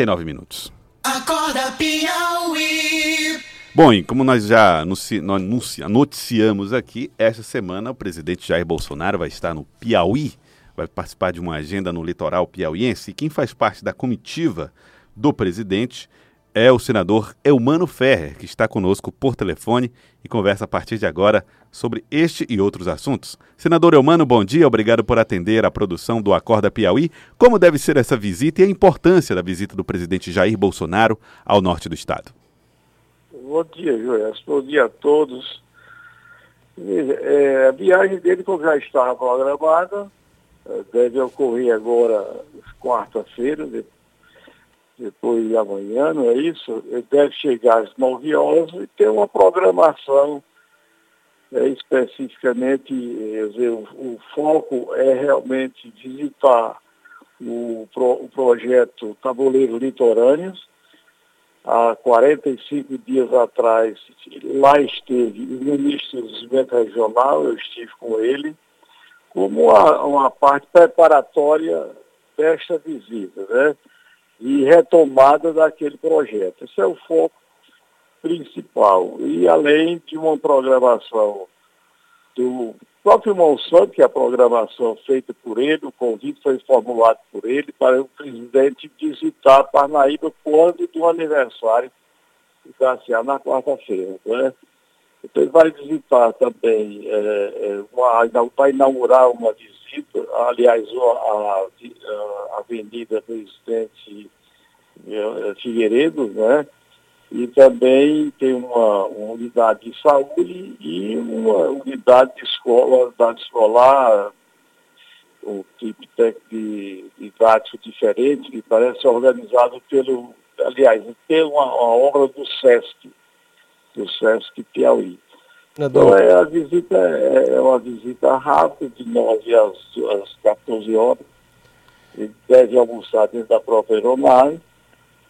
39 minutos. Acorda Piauí. Bom, e como nós já anuncia, noticiamos aqui, esta semana o presidente Jair Bolsonaro vai estar no Piauí, vai participar de uma agenda no litoral piauiense. E quem faz parte da comitiva do presidente é o senador Eumano Ferrer, que está conosco por telefone e conversa a partir de agora sobre este e outros assuntos. Senador Eumano, bom dia, obrigado por atender a produção do Acorda Piauí. Como deve ser essa visita e a importância da visita do presidente Jair Bolsonaro ao norte do estado? Bom dia, Joel. Bom dia a todos. É, a viagem dele, como já estava programada, é, deve ocorrer agora quarta-feira, depois de amanhã, não é isso? Ele deve chegar às 9 horas e ter uma programação é, especificamente, dizer, o, o, foco é realmente visitar o, pro, o projeto Tabuleiro Litorâneos. Há 45 dias atrás, lá esteve o ministro do Desenvolvimento Regional, eu estive com ele, como uma, uma parte preparatória desta visita, né? E retomada daquele projeto. Esse é o foco principal. E além de uma programação do próprio Monsanto, que é a programação feita por ele, o convite foi formulado por ele para o presidente visitar Parnaíba quando do aniversário do Garcia, na quarta-feira. Né? Então ele vai visitar também, é, é uma, vai inaugurar uma visita, aliás, a, a Avenida Presidente é, Figueiredo, né? e também tem uma, uma, unidade de saúde e uma unidade de escola, unidade escolar, um tipo de didático diferente, que parece organizado pelo, aliás, pela uma, uma obra do SESC, do SESC Piauí. Então é, a visita é, é uma visita rápida, de 9 às, às 14 horas. Ele deve almoçar dentro da própria aeronave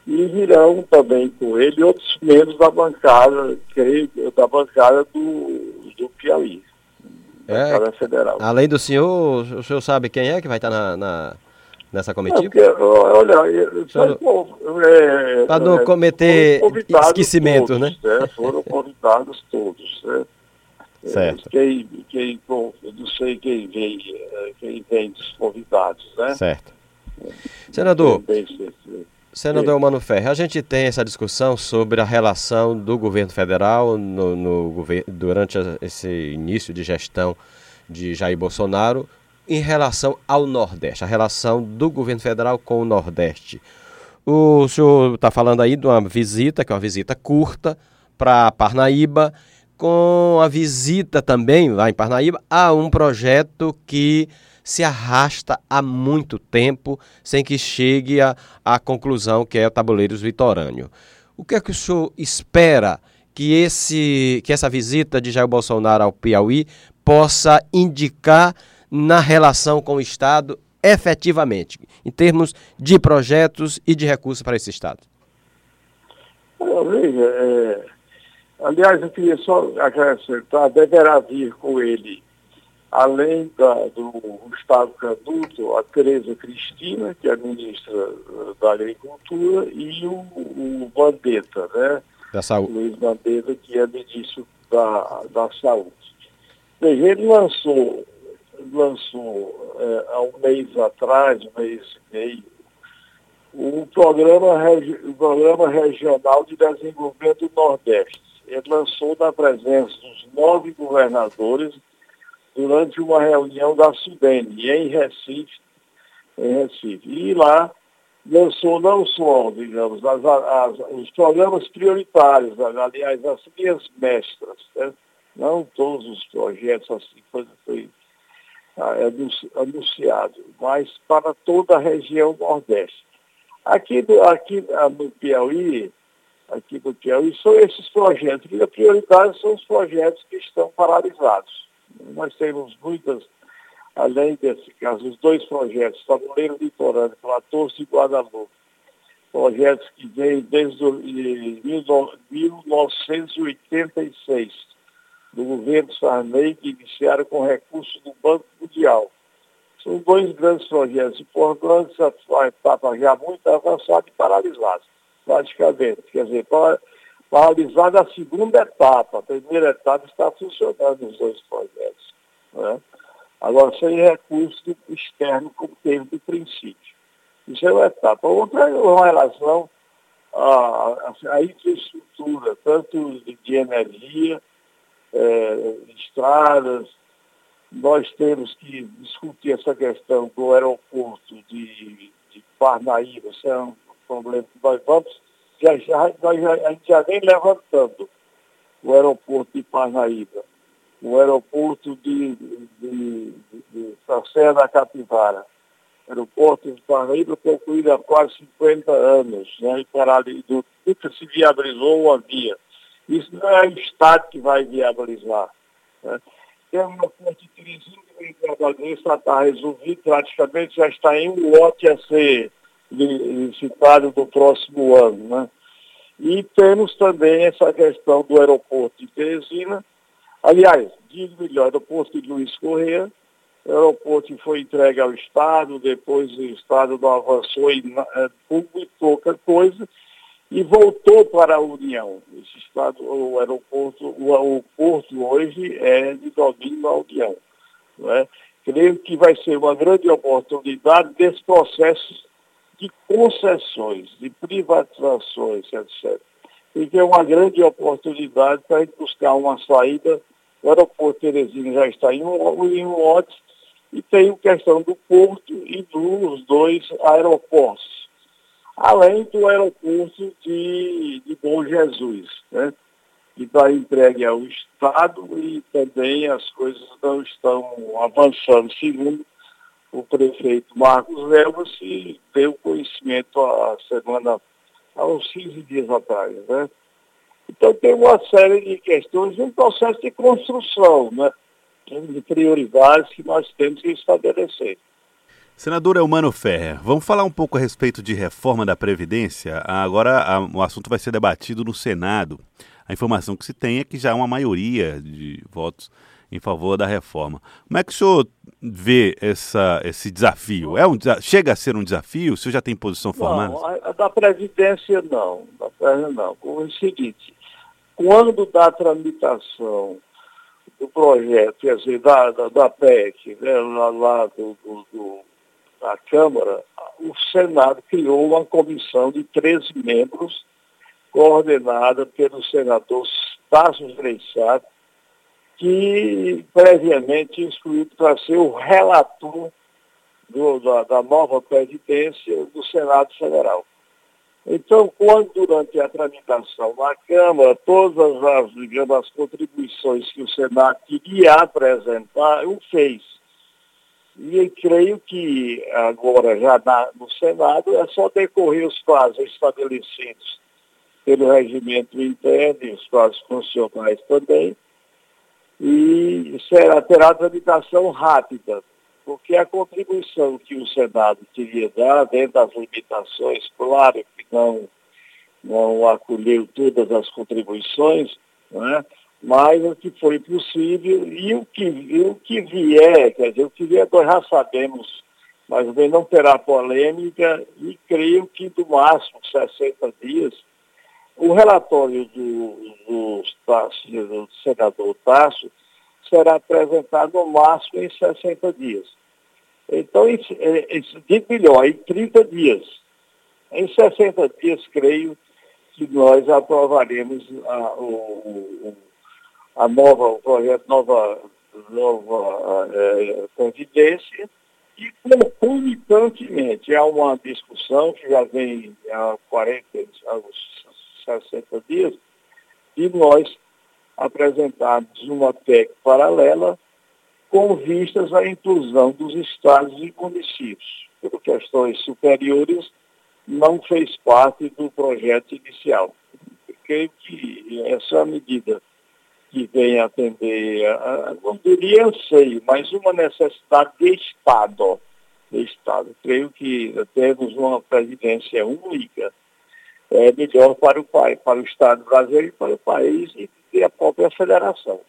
e virão também com ele outros membros da bancada, creio, da bancada do, do Piauí, é, bancada federal. Além do senhor, o senhor sabe quem é que vai estar na, na nessa comitiva? porque, olha, é, para não é, cometer esquecimento, todos, né? né? Foram convidados todos, né? Certo. Quem, quem, não sei quem vem, é, quem vem dos convidados, né? Certo. Senador, Senador Mano Ferre, a gente tem essa discussão sobre a relação do governo federal no, no, durante esse início de gestão de Jair Bolsonaro em relação ao Nordeste, a relação do governo federal com o Nordeste. O senhor está falando aí de uma visita, que é uma visita curta, para Parnaíba, com a visita também lá em Parnaíba a um projeto que se arrasta há muito tempo sem que chegue à conclusão que é o Tabuleiros Vitorâneo. O que é que o senhor espera que, esse, que essa visita de Jair Bolsonaro ao Piauí possa indicar na relação com o Estado efetivamente, em termos de projetos e de recursos para esse Estado? Veja, é, aliás, eu queria só acrescentar, deverá vir com ele além da, do Gustavo Canuto, a Tereza Cristina, que é a ministra eh, da Agricultura, e o, o Bandeta, né? Da saúde. Luiz Bandeta, que é ministro da, da Saúde. Veja, ele lançou, lançou é, há um mês atrás, um mês e meio, o programa, o programa Regional de Desenvolvimento do Nordeste. Lançou na presença dos nove governadores durante uma reunião da Sudene, em Recife, em Recife. E lá lançou não só, digamos, as, as, os programas prioritários, aliás, as linhas mestras, né? não todos os projetos assim foi, foi ah, anunciado, mas para toda a região Nordeste. Aqui, aqui ah, no Piauí, aqui no Piauí, são esses projetos, e a prioridade são os projetos que estão paralisados. Nós temos muitas, além desse caso, os dois projetos, Tabuleiro Litorâneo, Platôs e Guadalupe, projetos que vêm desde 1986, do governo Sarney, que iniciaram com recursos do Banco Mundial. São dois grandes projetos importantes, a etapa já muito avançada e paralisada, praticamente. Quer dizer, paralisada a segunda etapa. A primeira etapa está funcionando os dois projetos. Né? Agora, sem recurso externo, como teve do princípio. Isso é uma etapa. Outra é uma relação à, à infraestrutura, tanto de, de energia, é, estradas. Nós temos que discutir essa questão do aeroporto de, de Parnaíba. É que nós vamos, já, já, nós já, a gente já vem levantando o aeroporto de Parnaíba, o aeroporto de, de, de, de da Capivara, aeroporto de Parnaíba concluído há quase 50 anos, né, parado, nunca se viabilizou uma via. Isso não é o Estado que vai viabilizar. Né? Tem uma ponte de Teresina que vem trabalhando, está resolvido, praticamente já está em um lote a ser licitado do próximo ano. Né? E temos também essa questão do aeroporto de Teresina, aliás, digo melhor, aeroporto de Luiz Correia, o aeroporto foi entregue ao Estado, depois o Estado não avançou em é, pouca coisa, e voltou para a União. Esse estado, o aeroporto, o, o porto hoje é de domínio da União. É? Creio que vai ser uma grande oportunidade desse processo de concessões, de privatizações, etc. E que é uma grande oportunidade para a gente buscar uma saída. O aeroporto Teresina já está em um, em um lote e tem a questão do porto e dos dois aeroportos além do aeroporto de, de Bom Jesus, né? que está entregue ao Estado e também as coisas não estão avançando, segundo o prefeito Marcos Levas, que deu conhecimento a semana, há uns 15 dias atrás. Né? Então tem uma série de questões, um processo de construção, né? de prioridades que nós temos que estabelecer. Senador Elmano Ferrer, vamos falar um pouco a respeito de reforma da Previdência. Agora a, o assunto vai ser debatido no Senado. A informação que se tem é que já há uma maioria de votos em favor da reforma. Como é que o senhor vê essa, esse desafio? É um, chega a ser um desafio? O senhor já tem posição formada? Não, a, da Previdência não. Da Previdência não. É o seguinte, quando da tramitação do projeto, quer dizer, da, da, da PEC, né, lá, lá do, do, do na Câmara, o Senado criou uma comissão de 13 membros, coordenada pelo senador Tasso Gereissati, que previamente excluído para ser o relator do, da, da, nova presidência do Senado Federal. Então, quando durante a tramitação na Câmara, todas as, digamos, as contribuições que o Senado queria apresentar, o fez. E creio que agora, já na, no Senado, é só decorrer os prazos estabelecidos pelo regimento interno e os prazos funcionais também, e será, terá tramitação rápida, porque a contribuição que o Senado queria dar, dentro das limitações, claro que não, não acolheu todas as contribuições, não é? mas o que foi possível e o que, e o que vier, quer dizer, o que vier nós já sabemos, mas não terá polêmica e creio que do máximo 60 dias, o relatório do, do, do senador Tasso será apresentado no máximo em 60 dias. Então, isso, isso, de melhor, em 30 dias. Em 60 dias, creio que nós aprovaremos a, o, a nova, o projeto Nova, nova é, Previdência, e concomitantemente há uma discussão que já vem há 40, há 60 dias, de nós apresentarmos uma PEC paralela com vistas à inclusão dos estados e municípios. Por questões superiores, não fez parte do projeto inicial. Creio que essa medida que vem atender, não diria anseio, mas uma necessidade de Estado. De Estado. Creio que temos uma presidência única, é melhor para o, país, para o Estado brasileiro e para o país e, e a própria federação.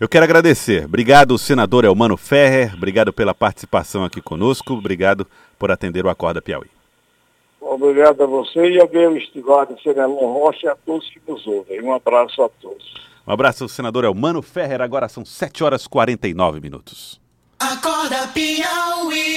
Eu quero agradecer. Obrigado, senador Elmano Ferrer. Obrigado pela participação aqui conosco. Obrigado por atender o Acorda Piauí. Obrigado a você e ao meu estimado senador Rocha e a todos que nos ouvem. Um abraço a todos. Um abraço ao senador Elmano Ferrer. Agora são 7 horas e 49 minutos. Acorda Piauí.